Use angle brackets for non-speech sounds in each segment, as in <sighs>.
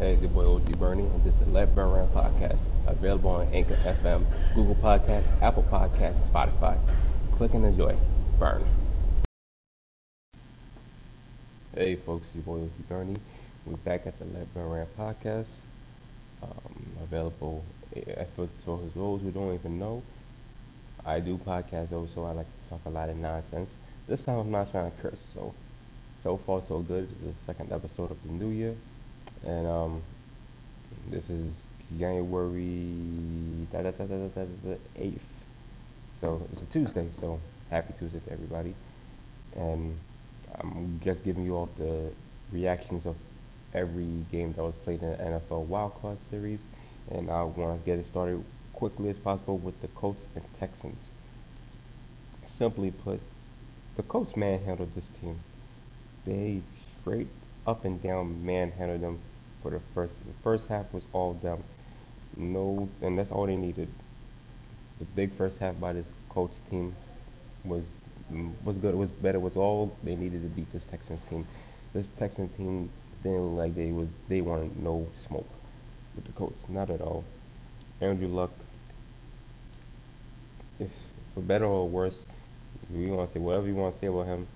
Hey, it's your boy OG Bernie, and this is the Let Burn Run podcast, available on Anchor FM, Google Podcasts, Apple Podcasts, and Spotify. Click and enjoy. Burn. Hey, folks, it's your boy OG Bernie. We're back at the Let Burn Run podcast, um, available for, for those who don't even know. I do podcasts also. I like to talk a lot of nonsense. This time I'm not trying to curse, so so far so good. This is the second episode of the new year and um, this is January eighth. So it's a Tuesday. So happy Tuesday to everybody. And I'm just giving you all the reactions of every game that was played in the NFL Wildcard Series, and I want to get it started quickly as possible with the Colts and Texans. Simply put, the Colts manhandled this team. They straight up and down manhandled them for the first the first half was all them. No, and that's all they needed. The big first half by this Colts team was was good. Was better. Was all they needed to beat this Texans team. This Texans team didn't like they was they wanted no smoke with the Colts, not at all. Andrew Luck, if for better or worse, if you want to say whatever you want to say about him,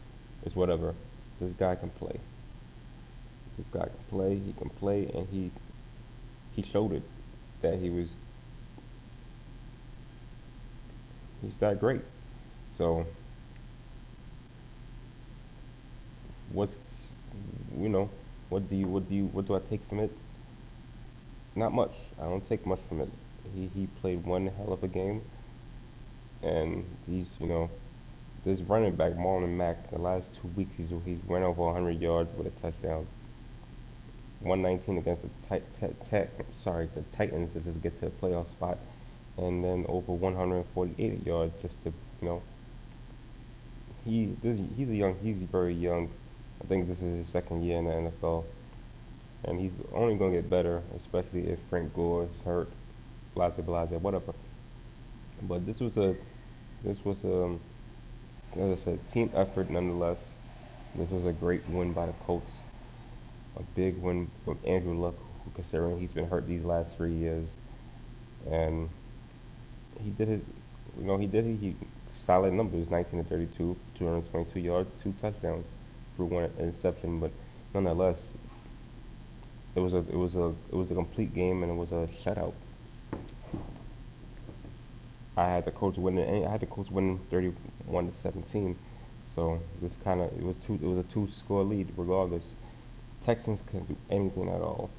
it's whatever. This guy can play. This guy can play. He can play, and he he showed it that he was he's that great. So what's you know what do you what do you what do I take from it? Not much. I don't take much from it. He he played one hell of a game, and he's you know this running back Marlon Mack the last two weeks he's he's run over 100 yards with a touchdown. 119 against the tit- sorry the Titans to just get to a playoff spot, and then over 148 yards just to you know. He this he's a young he's very young. I think this is his second year in the NFL, and he's only gonna get better, especially if Frank Gore is hurt, blase blase whatever. But this was a this was a um, as I said team effort nonetheless. This was a great win by the Colts a big win from Andrew Luck, considering he's been hurt these last three years, and he did it. You know, he did it. He solid numbers: 19 to 32, 222 yards, two touchdowns, through one interception. But nonetheless, it was a it was a it was a complete game, and it was a shutout. I had the coach winning. I had the coach winning 31 to 17. So this kind of it was two. It was a two score lead regardless. Texans can do anything at all.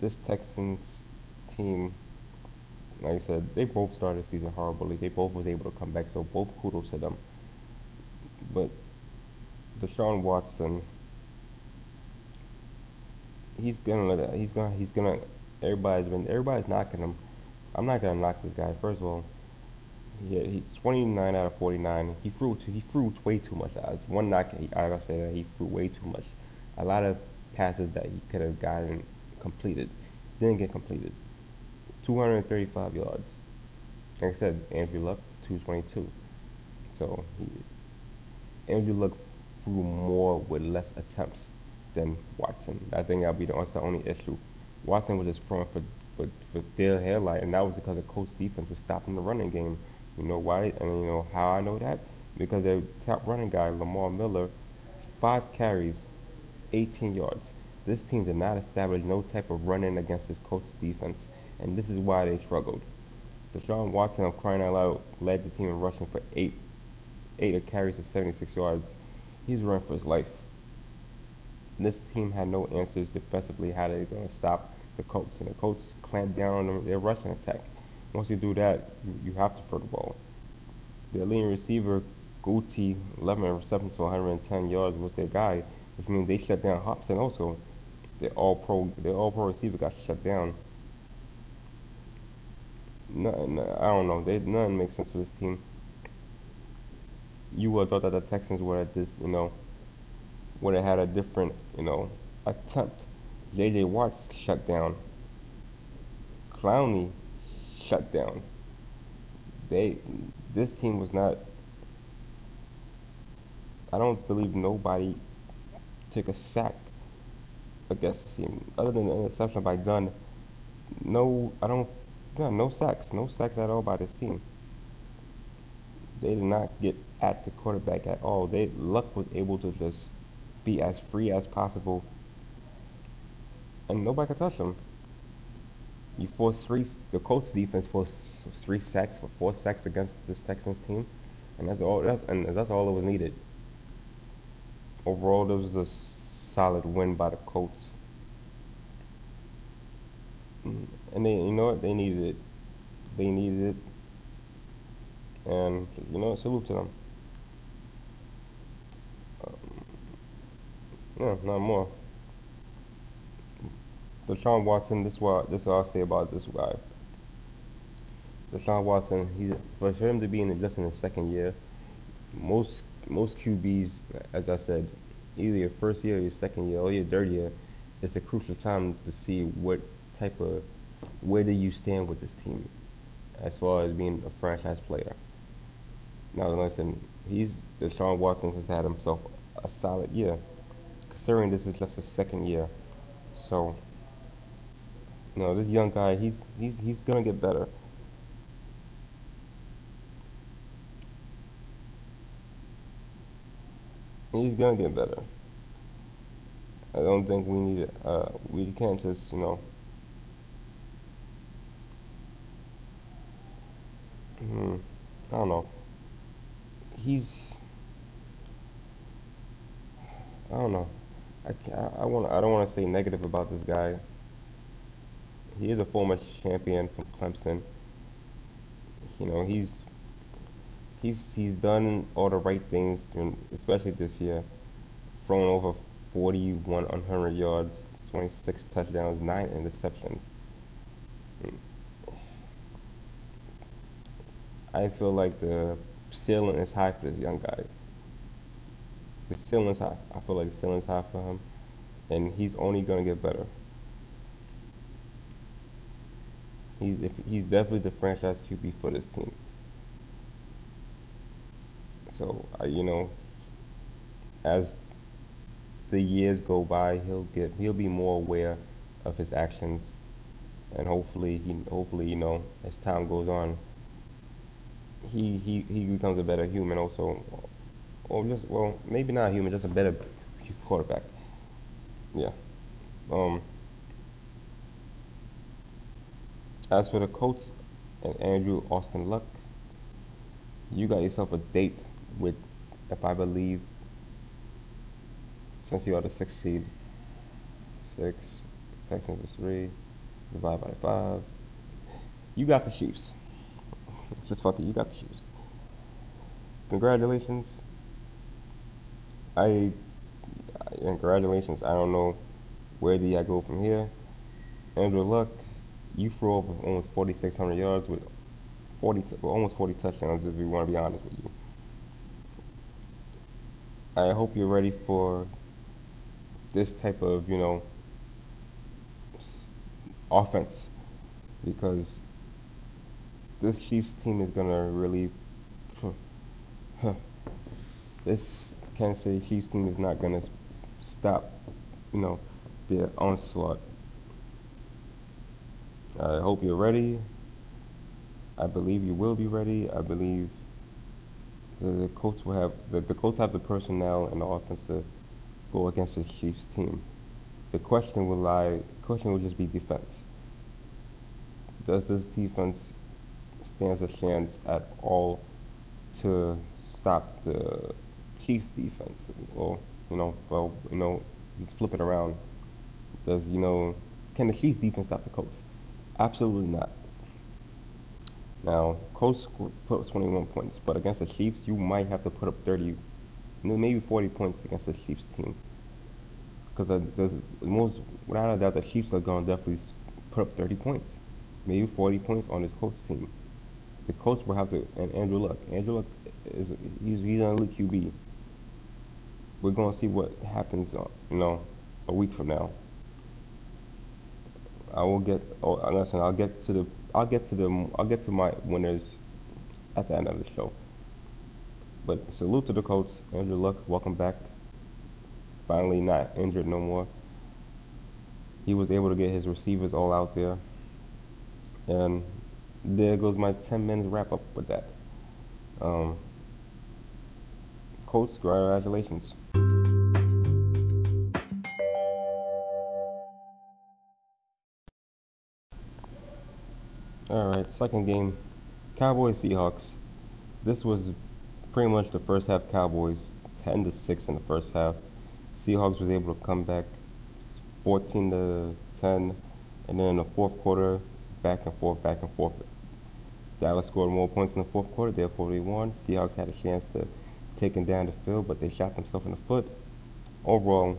This Texans team, like I said, they both started the season horribly. They both was able to come back, so both kudos to them. But Deshaun Watson, he's gonna he's gonna he's gonna everybody's been everybody's knocking him. I'm not gonna knock this guy. First of all, he, he's 29 out of 49. He threw too, he threw way too much. As one knock, I gotta say that he threw way too much. A lot of passes that he could have gotten completed. Didn't get completed. 235 yards. Like I said, Andrew Luck, 222. So he, Andrew Luck threw more with less attempts than Watson. I think that'll be the, that's the only issue. Watson was just throwing for, for, for their headlight, and that was because the Colts defense was stopping the running game. You know why? And you know how I know that? Because their top running guy, Lamar Miller, five carries, 18 yards. This team did not establish no type of run-in against this Colts defense, and this is why they struggled. Deshaun Watson of crying out loud led the team in rushing for eight, eight carries of 76 yards. He's running for his life. This team had no answers defensively how they're going to stop the Colts, and the Colts clamped down on their rushing attack. Once you do that, you, you have to throw the ball. The leading receiver, Coutee, 11 receptions for 110 yards, was their guy which means they shut down Hopkins also. The all pro, the all pro receiver got shut down. Nothing, I don't know. They nothing makes sense for this team. You would have thought that the Texans would have this, you know, would have had a different, you know, attempt. J.J. Watts shut down. Clowney shut down. They, this team was not. I don't believe nobody took a sack against the team. Other than the interception by Gunn, no, I don't, no, no sacks, no sacks at all by this team. They did not get at the quarterback at all. They Luck was able to just be as free as possible, and nobody could touch him. You forced three. The Colts defense forced three sacks for four sacks against this Texans team, and that's all. That's and that's all that was needed. Overall, this was a solid win by the Colts, Mm, and they, you know what, they needed it. They needed it, and you know, salute to them. Um, yeah, not more. Deshaun Watson. This is what this is what I'll say about this guy. Deshaun Watson. He's for him to be in just in his second year. Most most QBs, as I said, either your first year, or your second year, or your third year, it's a crucial time to see what type of where do you stand with this team as far as being a franchise player. Now listen, he's Deshaun Watson has had himself a solid year, considering this is just his second year. So, you know, this young guy, he's he's he's gonna get better. He's gonna get better. I don't think we need uh we can't just you know hmm, I don't know. He's I don't know. I can't, I want I don't want to say negative about this guy. He is a former champion from Clemson. You know, he's he's he's done all the right things, especially this year, thrown over 41 100 yards, 26 touchdowns, nine interceptions. I feel like the ceiling is high for this young guy. The ceiling is high. I feel like the ceiling is high for him, and he's only gonna get better. He's he's definitely the franchise QB for this team. So I, you know, as the years go by, he'll get he'll be more aware of his actions, and hopefully he hopefully you know as time goes on, he he he becomes a better human also, or just well maybe not human, just a better quarterback. Yeah. Um. As for the Colts and Andrew Austin Luck, you got yourself a date with, if I believe, since you are the sixth seed, six, Texans is three, divide by five. You got the Chiefs. <laughs> Just fuck it, you got the Chiefs. Congratulations. I, congratulations. I don't know where do I go from here. Andrew Luck, you threw over almost 4,600 yards with 40, almost 40 touchdowns. If we want to be honest with you. I hope you're ready for this type of, you know, offense because this Chiefs team is gonna really. this Kansas City Chiefs team is not gonna stop, you know, their onslaught. I hope you're ready. I believe you will be ready. I believe the, the Colts will have the, the Colts have the personnel and the offense to go against the Chiefs team. The question will lie. Question will just be defense. Does this defense stands a chance at all to stop the Chiefs defense? Well, you know, well, you know, just flip it around. Does you know, can the Chiefs defense stop the Colts? Absolutely not. Now, Colts put up 21 points, but against the Chiefs, you might have to put up 30, maybe 40 points against the Chiefs team. Because there's most, without a doubt, the Chiefs are going to definitely put up 30 points, maybe 40 points on this Colts team. The Colts will have to, and Andrew Luck. Andrew Luck is he's he's an elite QB. We're going to see what happens, uh, you know, a week from now. I will get. Oh, listen. I'll get to the. I'll get to the. I'll get to my winners at the end of the show. But salute to the Colts. Andrew Luck, welcome back. Finally, not injured no more. He was able to get his receivers all out there. And there goes my 10 minutes wrap up with that. Um, Colts, congratulations. All right, second game, Cowboys Seahawks. This was pretty much the first half Cowboys, 10 to 6 in the first half. Seahawks was able to come back 14 to 10, and then in the fourth quarter, back and forth, back and forth. Dallas scored more points in the fourth quarter, therefore they won. Seahawks had a chance to take them down the field, but they shot themselves in the foot. Overall,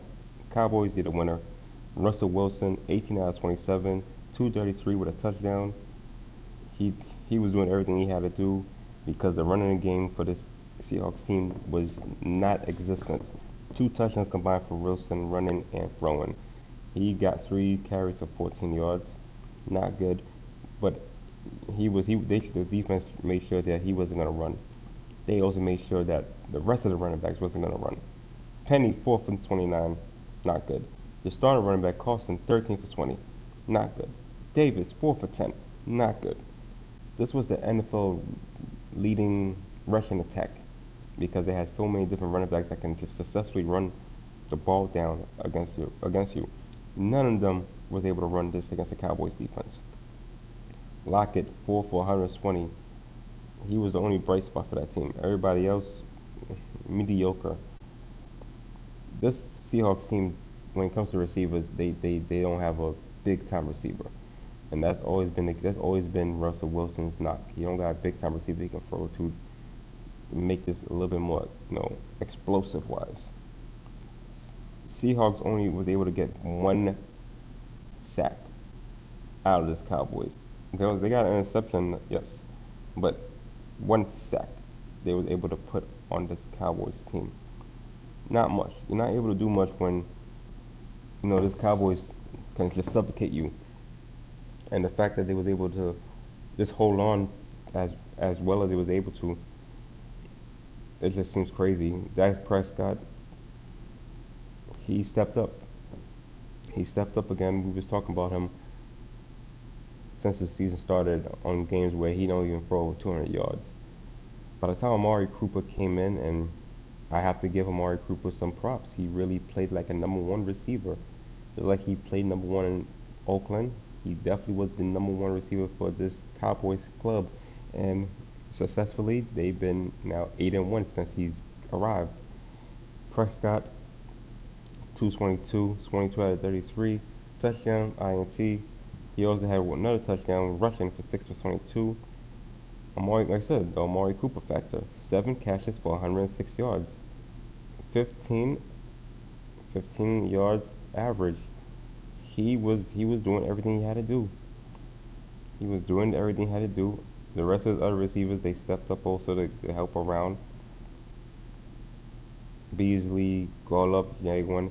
Cowboys get a winner. Russell Wilson, 18 out of 27, 233 with a touchdown. He he was doing everything he had to do because the running game for this Seahawks team was not existent. Two touchdowns combined for Wilson running and throwing. He got three carries for 14 yards. Not good, but he was he they the defense made sure that he wasn't going to run. They also made sure that the rest of the running backs wasn't going to run. Penny four for 29, not good. Your starting running back Carson 13 for 20, not good. Davis four for 10, not good. This was the NFL leading rushing attack because they had so many different running backs that can just successfully run the ball down against you. Against you, none of them was able to run this against the Cowboys defense. Lockett four for 120. He was the only bright spot for that team. Everybody else <laughs> mediocre. This Seahawks team, when it comes to receivers, they, they, they don't have a big time receiver and that's always been the, that's always been Russell Wilson's knock. He don't got a big time receiver he can throw to make this a little bit more, you know, explosive wise. Seahawks only was able to get one sack out of this Cowboys. They, they got an interception, yes, but one sack they was able to put on this Cowboys team. Not much. You're not able to do much when you know this Cowboys can just suffocate you and the fact that they was able to just hold on as as well as they was able to, it just seems crazy. Dak Prescott, he stepped up. He stepped up again. We was talking about him since the season started on games where he don't even throw over 200 yards. By the time Amari Cooper came in, and I have to give Amari Cooper some props. He really played like a number one receiver, just like he played number one in Oakland. He definitely was the number one receiver for this Cowboys club, and successfully they've been now eight and one since he's arrived. Prescott, 222, 22 out of 33, touchdown, INT. He also had another touchdown rushing for six for 22. Amari, like I said, the Amari Cooper factor, seven catches for 106 yards, 15, 15 yards average he was he was doing everything he had to do. He was doing everything he had to do. The rest of the other receivers they stepped up also to, to help around. Beasley, Gallup, Jaguar.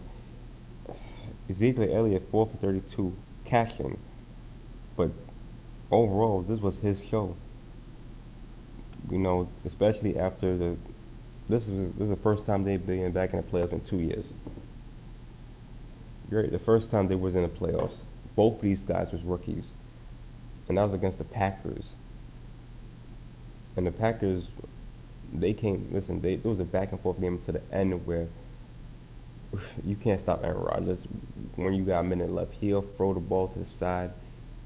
Ezekiel Elliott, 4 for 32, cashing. But overall, this was his show. You know, especially after the. This is this is the first time they've been back in the playoffs in two years the first time they was in the playoffs. Both of these guys was rookies, and that was against the Packers. And the Packers, they came. Listen, they, there was a back and forth game to the end where you can't stop Aaron Rodgers when you got a minute left. He'll throw the ball to the side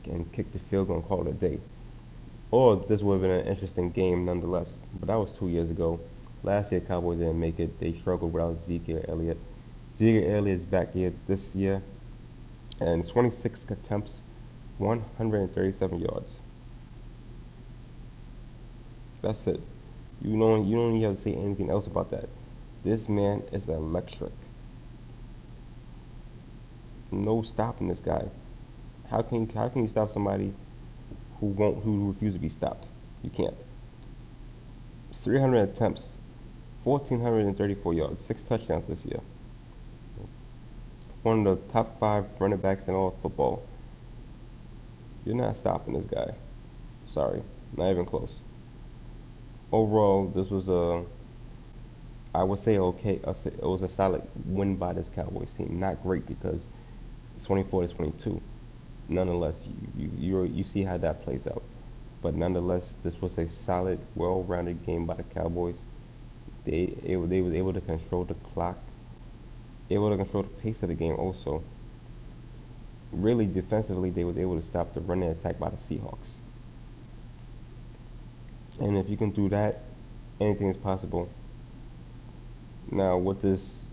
and kick the field goal and call it a day. Or this would have been an interesting game nonetheless. But that was two years ago. Last year, Cowboys didn't make it. They struggled without Zeke Elliott. Zeke Elliott is back here this year, and 26 attempts, 137 yards. That's it. You don't you don't have to say anything else about that. This man is electric. No stopping this guy. How can how can you stop somebody who won't who refuses to be stopped? You can't. 300 attempts, 1,434 yards, six touchdowns this year one of the top five running backs in all of football. You're not stopping this guy. Sorry, not even close. Overall, this was a, I would say okay, it was a solid win by this Cowboys team. Not great because It's 24 to 22. Nonetheless, you you you see how that plays out. But nonetheless, this was a solid, well-rounded game by the Cowboys. They they were able to control the clock, able to control the pace of the game also. Really defensively, they was able to stop the running attack by the Seahawks. And if you can do that, anything is possible. Now with this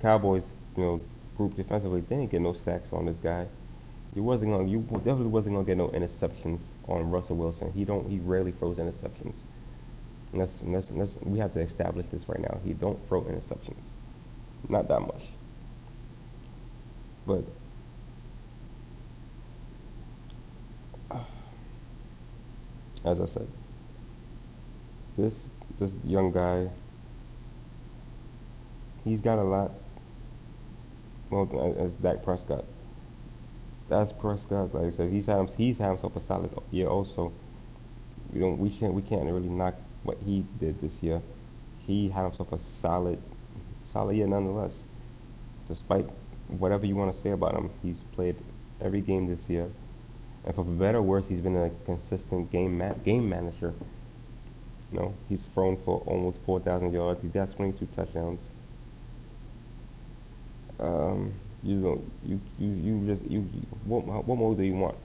Cowboys, you know, group defensively, they didn't get no sacks on this guy. You wasn't gonna, you definitely wasn't gonna get no interceptions on Russell Wilson. He don't, he rarely throws interceptions. And that's, that's, that's, we have to establish this right now. He don't throw interceptions, not that much. But <sighs> as I said, this this young guy, he's got a lot. Well, as Dak Prescott, that's Prescott. Like I said, he's had he's had himself a solid year. Also, we don't we can't we can't really knock what he did this year. He had himself a solid year nonetheless. Despite whatever you want to say about him, he's played every game this year, and for better or worse, he's been a consistent game ma- game manager. You know, he's thrown for almost 4,000 yards. He's got 22 touchdowns. Um, you don't, you, you, you just, you, you what, what more do you want?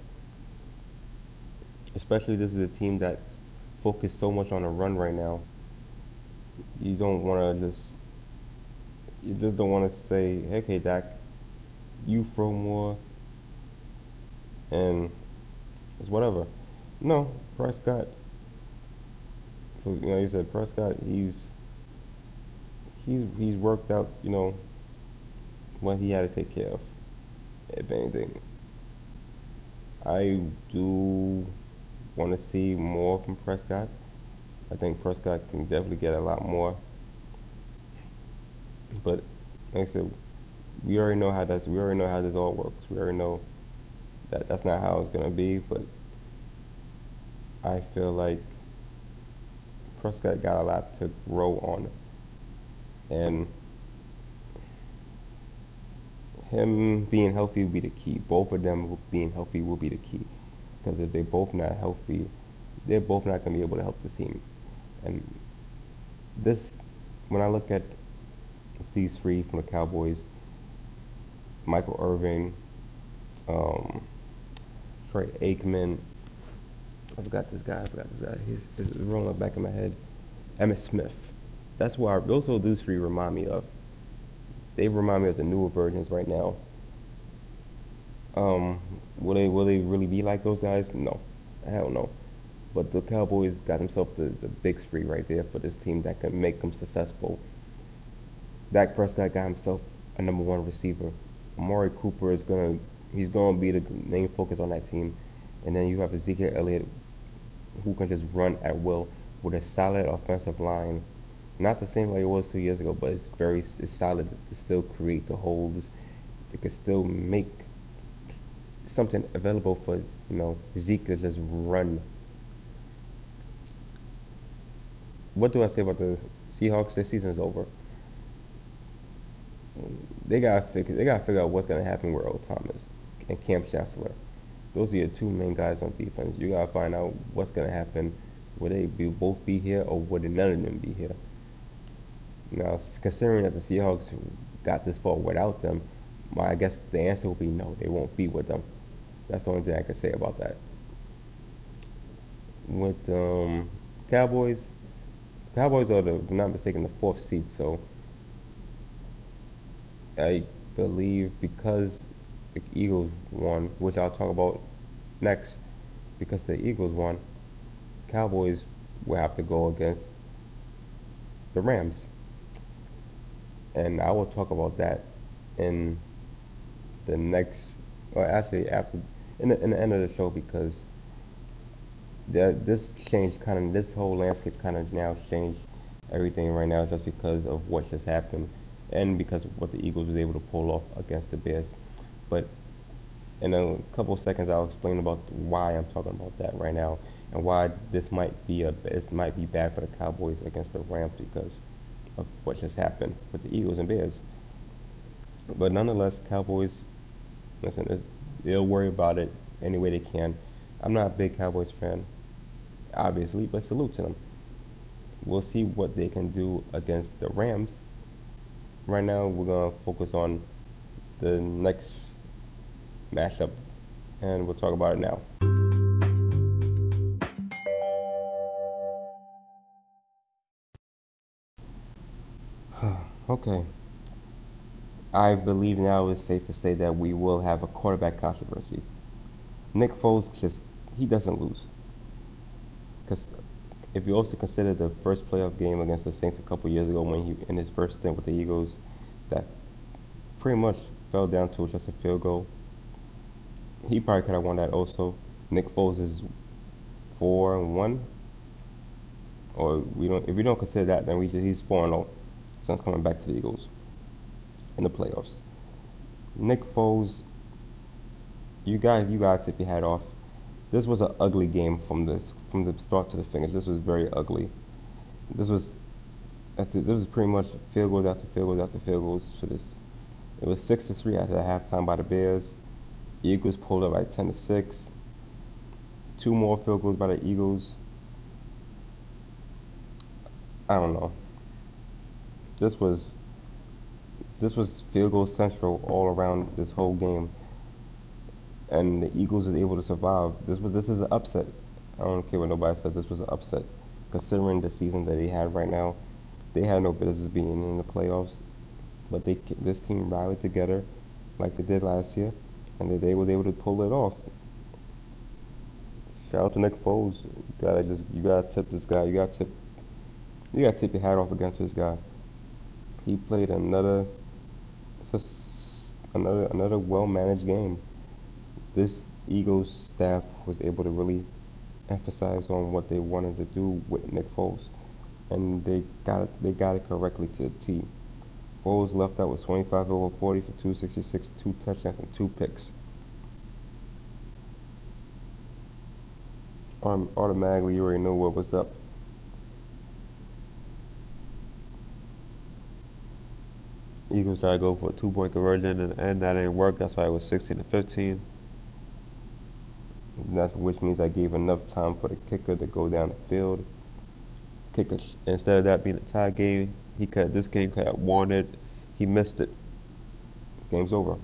Especially this is a team that's focused so much on a run right now. You don't want to just, you just don't want to say, hey, okay, Dak, you throw more, and it's whatever. No, Prescott. You know, you said Prescott. He's he's he's worked out. You know what he had to take care of. If anything, I do want to see more from Prescott. I think Prescott can definitely get a lot more. But like I said, we already know how that's we already know how this all works. We already know that that's not how it's gonna be. But I feel like Prescott got a lot to grow on, and him being healthy will be the key. Both of them being healthy will be the key. Because if they're both not healthy, they're both not going to be able to help this team. And this, when I look at these three from the Cowboys, Michael Irvin, um, Troy Aikman, I forgot this guy, I forgot this guy. He's, he's rolling back in my head. Emmitt Smith. That's why those are those three remind me of they remind me of the newer versions right now. Um, will they will they really be like those guys? No, hell no. But the Cowboys got themselves the, the big three right there for this team that can make them successful. Dak Prescott got himself a number one receiver. Amari Cooper is gonna he's gonna be the main focus on that team. And then you have Ezekiel Elliott who can just run at will with a solid offensive line not the same way it was two years ago, but it's very it's solid to still create the holes. It can still make something available for you know Zeke to just run. What do I say about the Seahawks? Their season is over. They gotta figure they gotta figure out what's gonna happen with Earl Thomas and Kam Chancellor. Those are your two main guys on defense. You gotta find out what's gonna happen. Will they be both be here or would none of them be here? Now, considering that the Seahawks got this far without them, my I guess the answer will be no, they won't be with them. That's the only thing I can say about that. With um, Cowboys, Cowboys are the, if I'm not mistaken, the fourth seed. So I believe because the Eagles won, which I'll talk about next, because the Eagles won, Cowboys will have to go against the Rams. And I will talk about that in the next, or actually after, in the, in the end of the show because that this change kind of this whole landscape kind of now changed everything right now just because of what just happened and because of what the Eagles was able to pull off against the Bears. But in a couple seconds, I'll explain about why I'm talking about that right now and why this might be a this might be bad for the Cowboys against the Rams because of what just happened with the Eagles and Bears. But nonetheless, Cowboys listen, they'll worry about it any way they can. I'm not a big Cowboys fan, obviously, but salute to them. We'll see what they can do against the Rams. Right now, we're gonna focus on the next mashup and we'll talk about it now. <sighs> okay. I believe now it's safe to say that we will have a quarterback controversy. Nick Foles just he doesn't lose. Because if you also consider the first playoff game against the Saints a couple years ago when he in his first stint with the Eagles, that pretty much fell down to just a field goal. He probably could have won that also. Nick Foles is four and one, or we don't. If we don't consider that, then we just, he's four and zero oh since coming back to the Eagles in the playoffs. Nick Foles, you got you got to tip your hat off. This was an ugly game from this from the start to the finish. This was very ugly. This was the, this was pretty much field goals after field goals after field goals for this. It was six to three after the halftime by the Bears. Eagles pulled up by ten to six. Two more field goals by the Eagles. I don't know. This was this was field goal central all around this whole game, and the Eagles was able to survive. This was this is an upset. I don't care what nobody says. This was an upset, considering the season that they had right now. They had no business being in the playoffs, but they this team rallied together, like they did last year, and they, they was able to pull it off. Shout out to Nick Foles. You gotta just you gotta tip this guy. You gotta tip you gotta tip your hat off against this guy. He played another another another well managed game. This Eagles staff was able to really emphasize on what they wanted to do with Nick Foles, and they got it, they got it correctly to the T. Foles left out with 25 over 40 for 266, two touchdowns and two picks. Um, automatically, you already know what was up. Eagles tried to go for a two point conversion and, and that didn't work. That's why it was 16 to 15. That's which means I gave enough time for the kicker to go down the field. Kicker instead of that being a tie game, he could this game could have won it. He missed it. Game's over.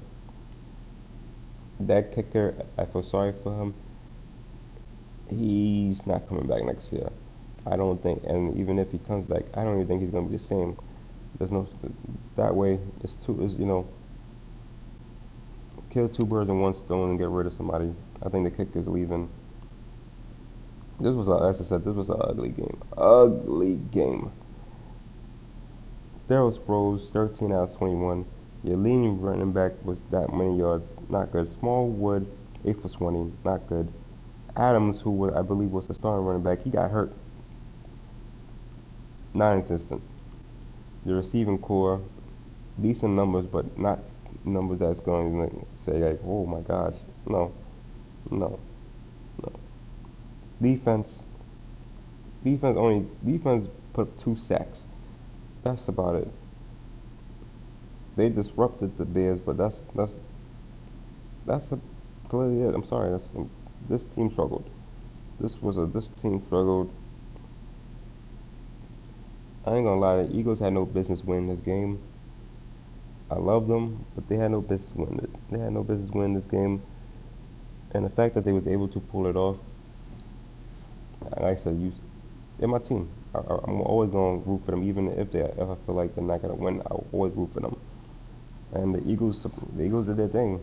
That kicker, I feel sorry for him. He's not coming back next year. I don't think, and even if he comes back, I don't even think he's gonna be the same. There's no that way. It's two. Is you know, kill two birds in one stone and get rid of somebody. I think the kick is leaving. This was, a, as I said, this was an ugly game. Ugly game. Darrell Sproles, 13 out of 21. Your leading running back was that many yards, not good. Smallwood, 8 for 20, not good. Adams, who I believe was the starting running back, he got hurt. Non-existent the receiving core, decent numbers, but not numbers that's going to say like, oh my gosh, no, no, no. Defense, defense only defense put up two sacks. That's about it. They disrupted the Bears, but that's that's that's a, clearly it. I'm sorry. That's this team struggled. This was a this team struggled I ain't gonna lie, the Eagles had no business winning this game. I love them, but they had no business winning it. They had no business winning this game. And the fact that they was able to pull it off, like I said, you, they're my team. I, am always gonna root for them, even if they if I feel like they're not gonna win. I'll always root for them. And the Eagles, the Eagles did their thing.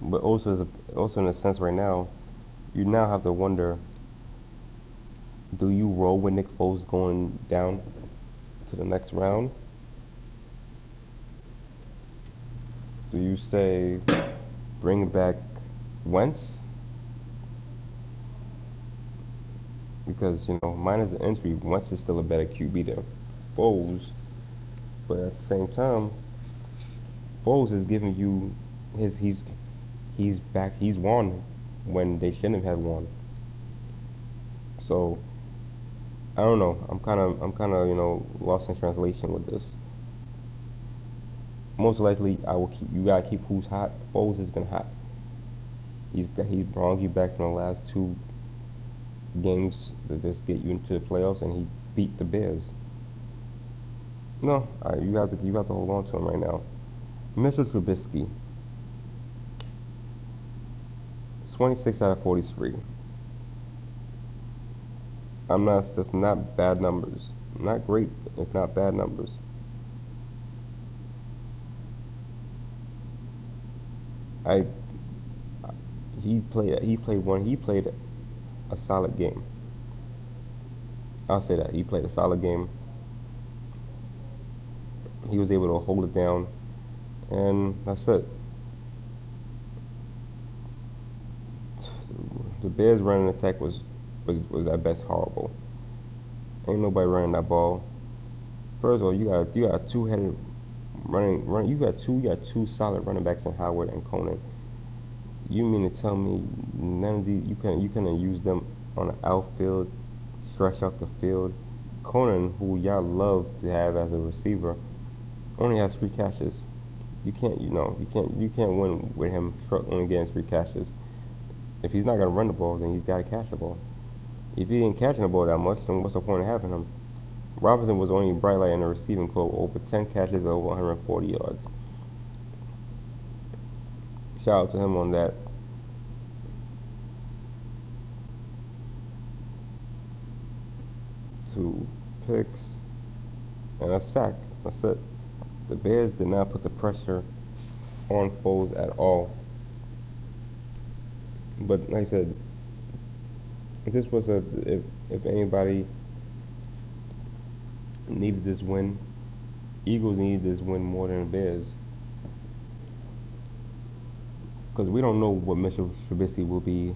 But also, also in a sense, right now, you now have to wonder do you roll with Nick Foles going down to the next round? Do you say bring back Wentz? Because, you know, minus the injury, Wentz is still a better QB than Foles. But at the same time, Foles is giving you his he's he's back he's won when they shouldn't have won. So I don't know. I'm kind of I'm kind of you know lost in translation with this. Most likely I will keep. You gotta keep who's hot. Foles has been hot. He's got, he brought you back from the last two games that just get you into the playoffs, and he beat the Bears. No, right, you have to you have to hold on to him right now. Mitchell Trubisky, 26 out of 43. I'm not. That's not bad numbers. Not great. It's not bad numbers. I. He played. He played one. He played a solid game. I'll say that he played a solid game. He was able to hold it down, and that's it. The Bears' running attack was was was at best horrible. Ain't nobody running that ball. First of all, you got you got two headed running run. You got two you got two solid running backs in Howard and Cohen. You mean to tell me none of these you can you couldn't use them on the outfield, stretch out the field? Cohen, who y'all love to have as a receiver, only has three catches. You can't you know you can't you can't win with him only getting three catches. If he's not gonna run the ball, then he's gotta catch the ball. If he ain't catching the ball that much, then what's the point of having him? Robinson was only bright light in the receiving corps, over 10 catches over 140 yards. Shout out to him on that. Two picks and a sack. That's it. The Bears did not put the pressure on Foles at all. But like I said, this was a if if anybody needed this win, Eagles needed this win more than the Bears. Because we don't know what Mitchell Trubisky will be.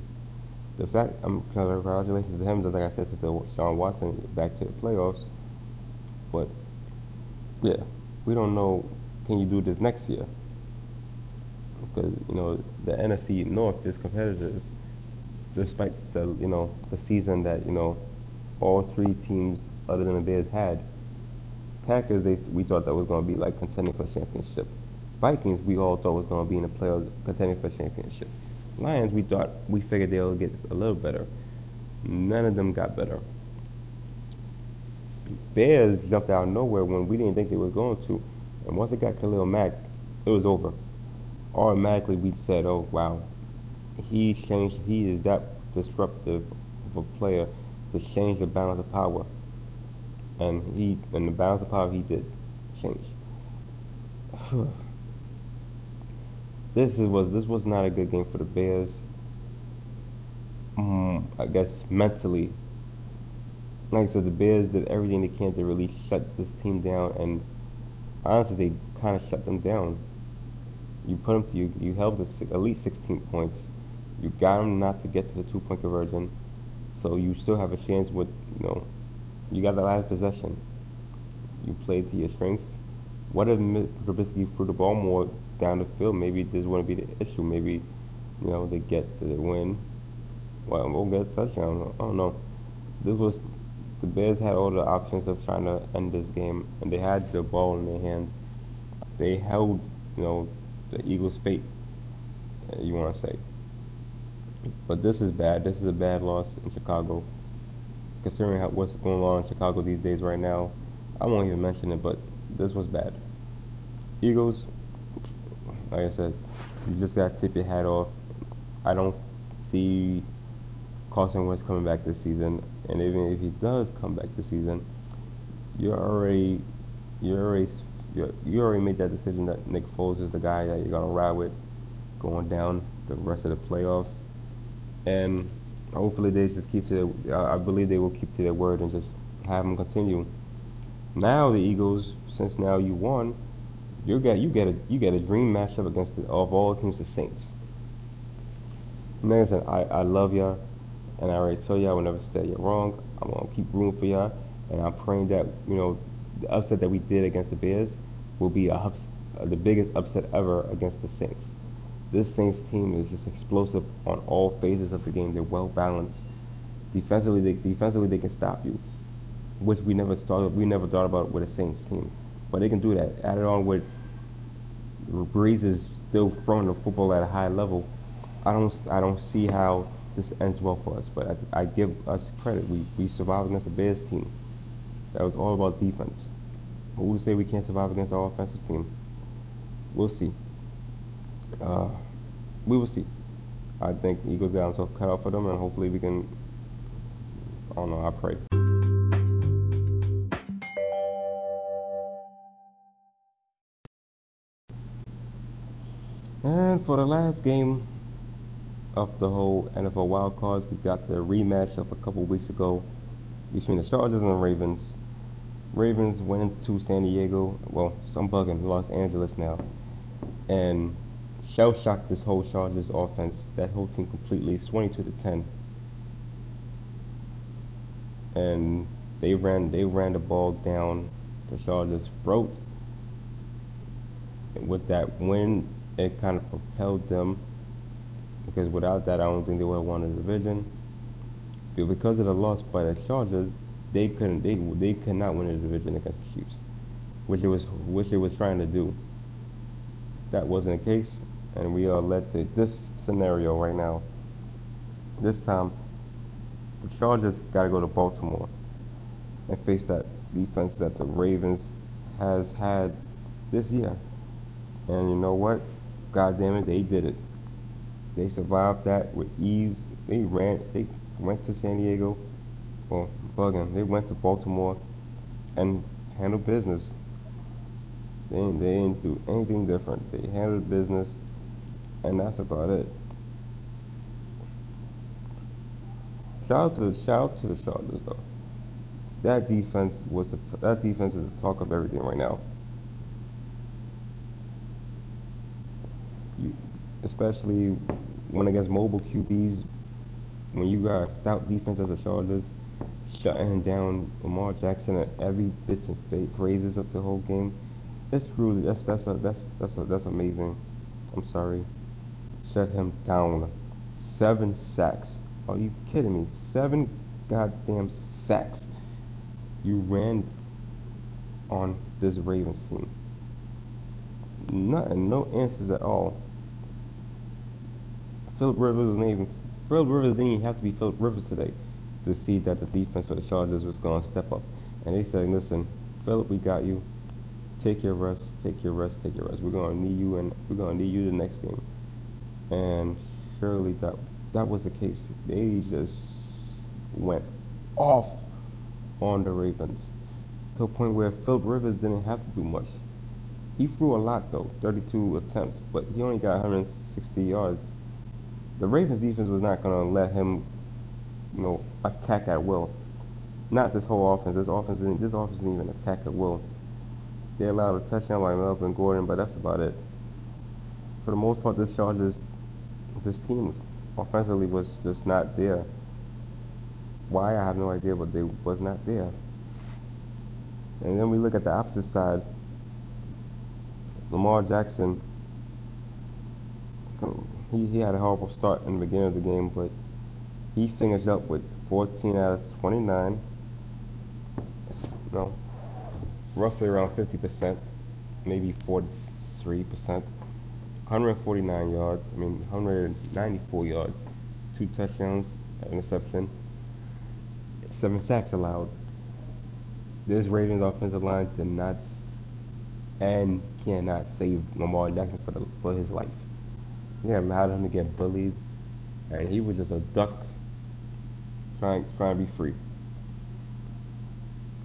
The fact, um, congratulations to him, just like I said to Sean Watson, back to the playoffs. But yeah, we don't know. Can you do this next year? Because you know the NFC North is competitive despite the you know the season that you know all three teams other than the Bears had. Packers, they we thought that was going to be like contending for championship. Vikings, we all thought was going to be in the playoffs contending for championship. Lions, we thought we figured they'll get a little better. None of them got better. Bears jumped out of nowhere when we didn't think they were going to, and once it got Khalil Mack, it was over. Automatically, we said, "Oh wow, he changed. He is that disruptive of a player to change the balance of power, and he and the balance of power he did change. <sighs> this is, was this was not a good game for the Bears. Mm, I guess mentally, like I said, the Bears did everything they can to really shut this team down, and honestly, they kind of shut them down. You put them, you you held the, at least 16 points you got them not to get to the two point conversion, so you still have a chance with you know you got the last possession. You played to your strengths. What if Trubisky threw the ball more down the field? Maybe this wouldn't be the issue. Maybe you know they get the win. Well, we'll get a touchdown. I don't know. This was the Bears had all the options of trying to end this game, and they had the ball in their hands. They held, you know, the Eagles' fate. You want to say? But this is bad. This is a bad loss in Chicago. Considering how, what's going on in Chicago these days right now, I won't even mention it, but this was bad. Eagles, like I said, you just got to tip your hat off. I don't see Carson Wentz coming back this season, and even if he does come back this season, you're already you're already you're, you already made that decision that Nick Foles is the guy that you're gonna ride with going down the rest of the playoffs and hopefully they just keep to. Their, I believe they will keep to their word and just have them continue. Now the Eagles, since now you won, you get you get a you get a dream matchup against the, of all teams, the Saints. And like I said, I, I love y'all, and I already told y'all I will never say you're wrong. I'm gonna keep rooting for y'all, and I'm praying that you know the upset that we did against the Bears will be a, the biggest upset ever against the Saints. This Saints team is just explosive on all phases of the game. They're well balanced. Defensively, they, defensively they can stop you, which we never started. We never thought about with a Saints team, but they can do that. Add it on with Brees is still throwing the football at a high level. I don't I don't see how this ends well for us. But I, I give us credit. We we survived against the Bears team. That was all about defense. Who to say we can't survive against our offensive team? We'll see. Uh, we will see. I think Eagles got themselves cut out for them, and hopefully we can. I don't know. I pray. And for the last game of the whole NFL wild cards, we got the rematch of a couple weeks ago between the Chargers and the Ravens. Ravens went into San Diego, well, some bug in Los Angeles now, and shell shocked this whole Chargers offense, that whole team completely, 22 to 10. And they ran they ran the ball down the Chargers' throat. And with that win, it kind of propelled them because without that, I don't think they would have won the division. But because of the loss by the Chargers, they couldn't they they could not win the division against the Chiefs, which it was which it was trying to do. That wasn't the case, and we are led to this scenario right now. This time, the Chargers got to go to Baltimore and face that defense that the Ravens has had this year. And you know what? God damn it, they did it. They survived that with ease. They ran. They went to San Diego. Well, bugging. They went to Baltimore and handled business. They they didn't do anything different. They handled business, and that's about it. Shout out to the shout out to the Chargers though. That defense was that defense is the talk of everything right now. You, especially when against mobile QBs, when you got stout defense as the Chargers, shutting down Lamar Jackson at every bits and phrases of the whole game. That's truly that's that's a, that's that's a, that's amazing. I'm sorry. Shut him down. Seven sacks. Are you kidding me? Seven goddamn sacks. You ran on this Ravens team. Nothing, no answers at all. Philip Rivers wasn't even Philip Rivers didn't even have to be Philip Rivers today to see that the defense for the Chargers was going to step up. And they said, listen, Philip, we got you. Take your rest, take your rest, take your rest. We're going to need you, and we're going to need you the next game. And surely that that was the case. They just went off on the Ravens to a point where Philip Rivers didn't have to do much. He threw a lot though, 32 attempts, but he only got 160 yards the Ravens defense was not going to let him, you know, attack at will. Not this whole offense. This offense didn't, this offense didn't even attack at will. They allowed a touchdown by Melvin Gordon, but that's about it. For the most part, this Chargers, this team offensively was just not there. Why I have no idea, but they was not there. And then we look at the opposite side. Lamar Jackson he, he had a horrible start in the beginning of the game, but he finished up with 14 out of 29. It's, you know, roughly around 50%, maybe 43%. 149 yards, I mean 194 yards, two touchdowns, interception, seven sacks allowed. This Ravens offensive line did not and cannot save Lamar Jackson for the, for his life. They allowed him to get bullied, and he was just a duck trying trying to be free.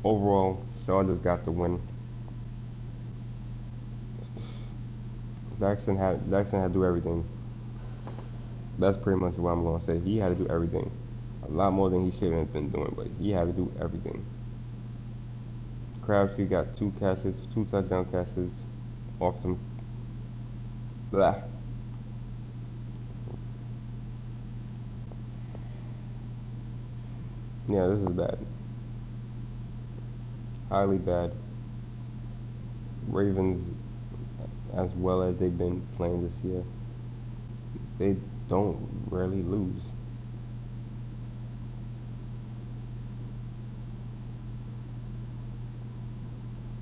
Overall, Chargers got the win. Jackson had Jackson had to do everything. That's pretty much what I'm gonna say. He had to do everything. A lot more than he should have been doing, but he had to do everything. Crabtree got two catches, two touchdown catches off some blah. Yeah, this is bad. Highly bad. Ravens, as well as they've been playing this year, they don't rarely lose.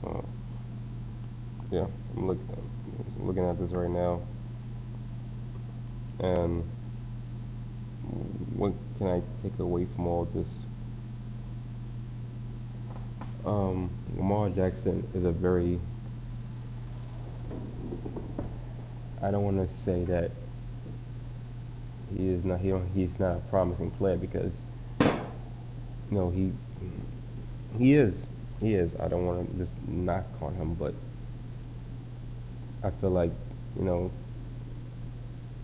Uh, yeah, I'm looking. looking at this right now, and what can I take away from all this? Um, Lamar Jackson is a very I don't want to say that he is not he he's not a promising player because you know he he is he is. I don't want to just knock on him, but I feel like you know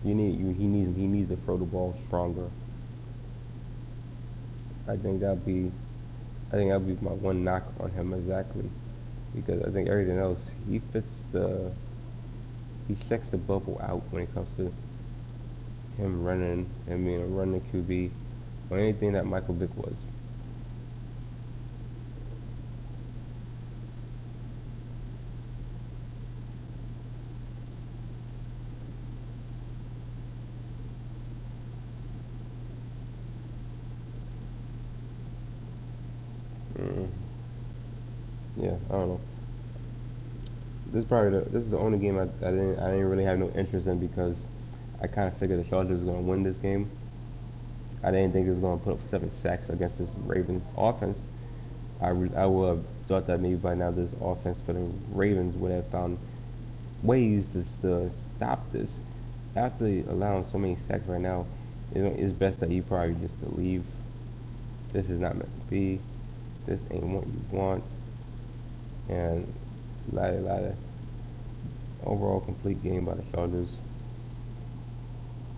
you need you he needs he needs to throw the ball stronger. I think that'd be I think that'd be my one knock on him exactly because I think everything else he fits the he checks the bubble out when it comes to him running and being a running QB or anything that Michael Vick was. Mm. Yeah, I don't know. This is probably the, this is the only game I, I didn't I didn't really have no interest in because I kind of figured the Chargers was to win this game. I didn't think it was to put up seven sacks against this Ravens offense. I, re- I would have thought that maybe by now this offense for the Ravens would have found ways to, to stop this. After allowing so many sacks right now, it's best that you probably just to leave. This is not meant to be. This ain't what you want. And lot, lot of overall complete game by the Chargers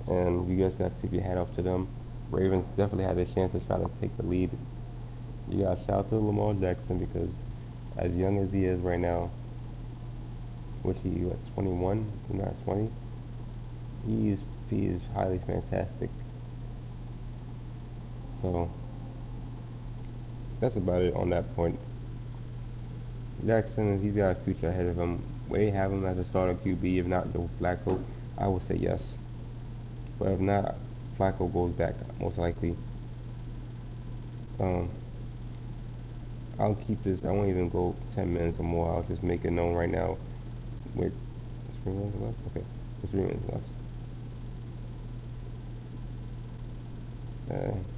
and you guys got to tip your hat off to them. Ravens definitely had a chance to try to take the lead. You got to shout out to Lamar Jackson because as young as he is right now, which he was 21, not 20, he is he is highly fantastic. So that's about it on that point. Jackson, he's got a future ahead of him. Way have him as a starter QB, if not Joe Flacco, I would say yes. But if not, Flacco goes back most likely. Um, I'll keep this. I won't even go 10 minutes or more. I'll just make it known right now. Wait, three minutes left. Okay, three minutes left. Uh,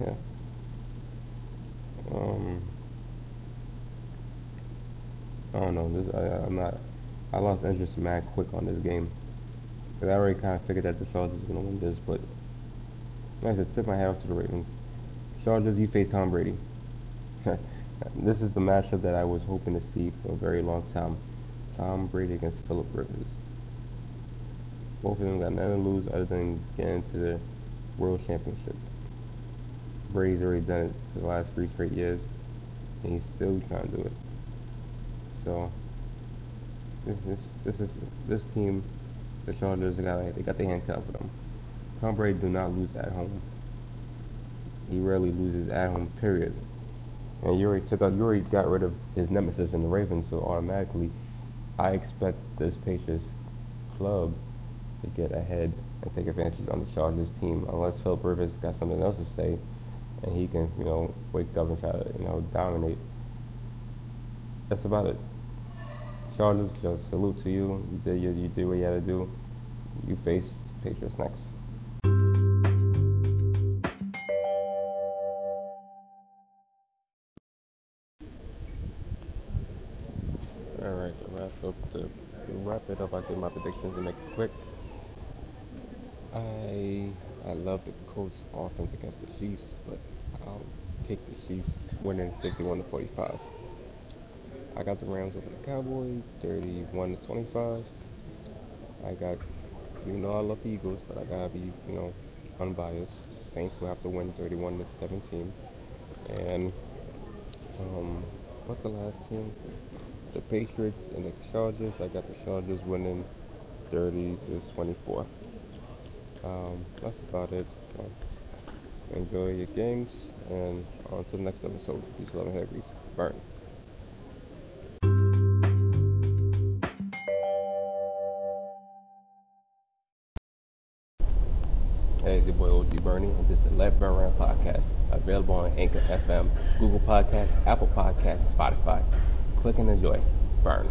Yeah. Um, I don't know. This I, I'm not. I lost interest mad quick on this game. Cause I already kind of figured that the Chargers was gonna win this, but like I said, tip my hat off to the Ravens. Chargers, you face Tom Brady. <laughs> this is the matchup that I was hoping to see for a very long time. Tom Brady against Philip Rivers. Both of them got nothing to lose other than getting to the World Championship. Brady's already done it for the last three straight years, and he's still trying to do it. So this this this is this team, the Chargers, they got they got their handcuff with them. Tom Brady do not lose at home. He rarely loses at home. Period. And you already took out, you already got rid of his nemesis in the Ravens, so automatically, I expect this Patriots club to get ahead and take advantage on the Chargers team, unless Philip Rivers got something else to say and he can, you know, wake up and try to, you know, dominate. That's about it. Chargers, salute to you. You did, you, you did what you had to do. You face Patriots next. Colts offense against the Chiefs, but I'll take the Chiefs winning 51 to 45. I got the Rams over the Cowboys 31 to 25. I got, you know, I love the Eagles, but I gotta be, you know, unbiased. Saints will have to win 31 to 17. And um, what's the last team? The Patriots and the Chargers. I got the Chargers winning 30 to 24 um, that's about it. So enjoy your games, and on to the next episode. Peace, love, and happy burn. Hey, it's your boy OG Bernie, and this is the Let Burn Run podcast, available on Anchor FM, Google Podcasts, Apple Podcasts, and Spotify. Click and enjoy. Burn.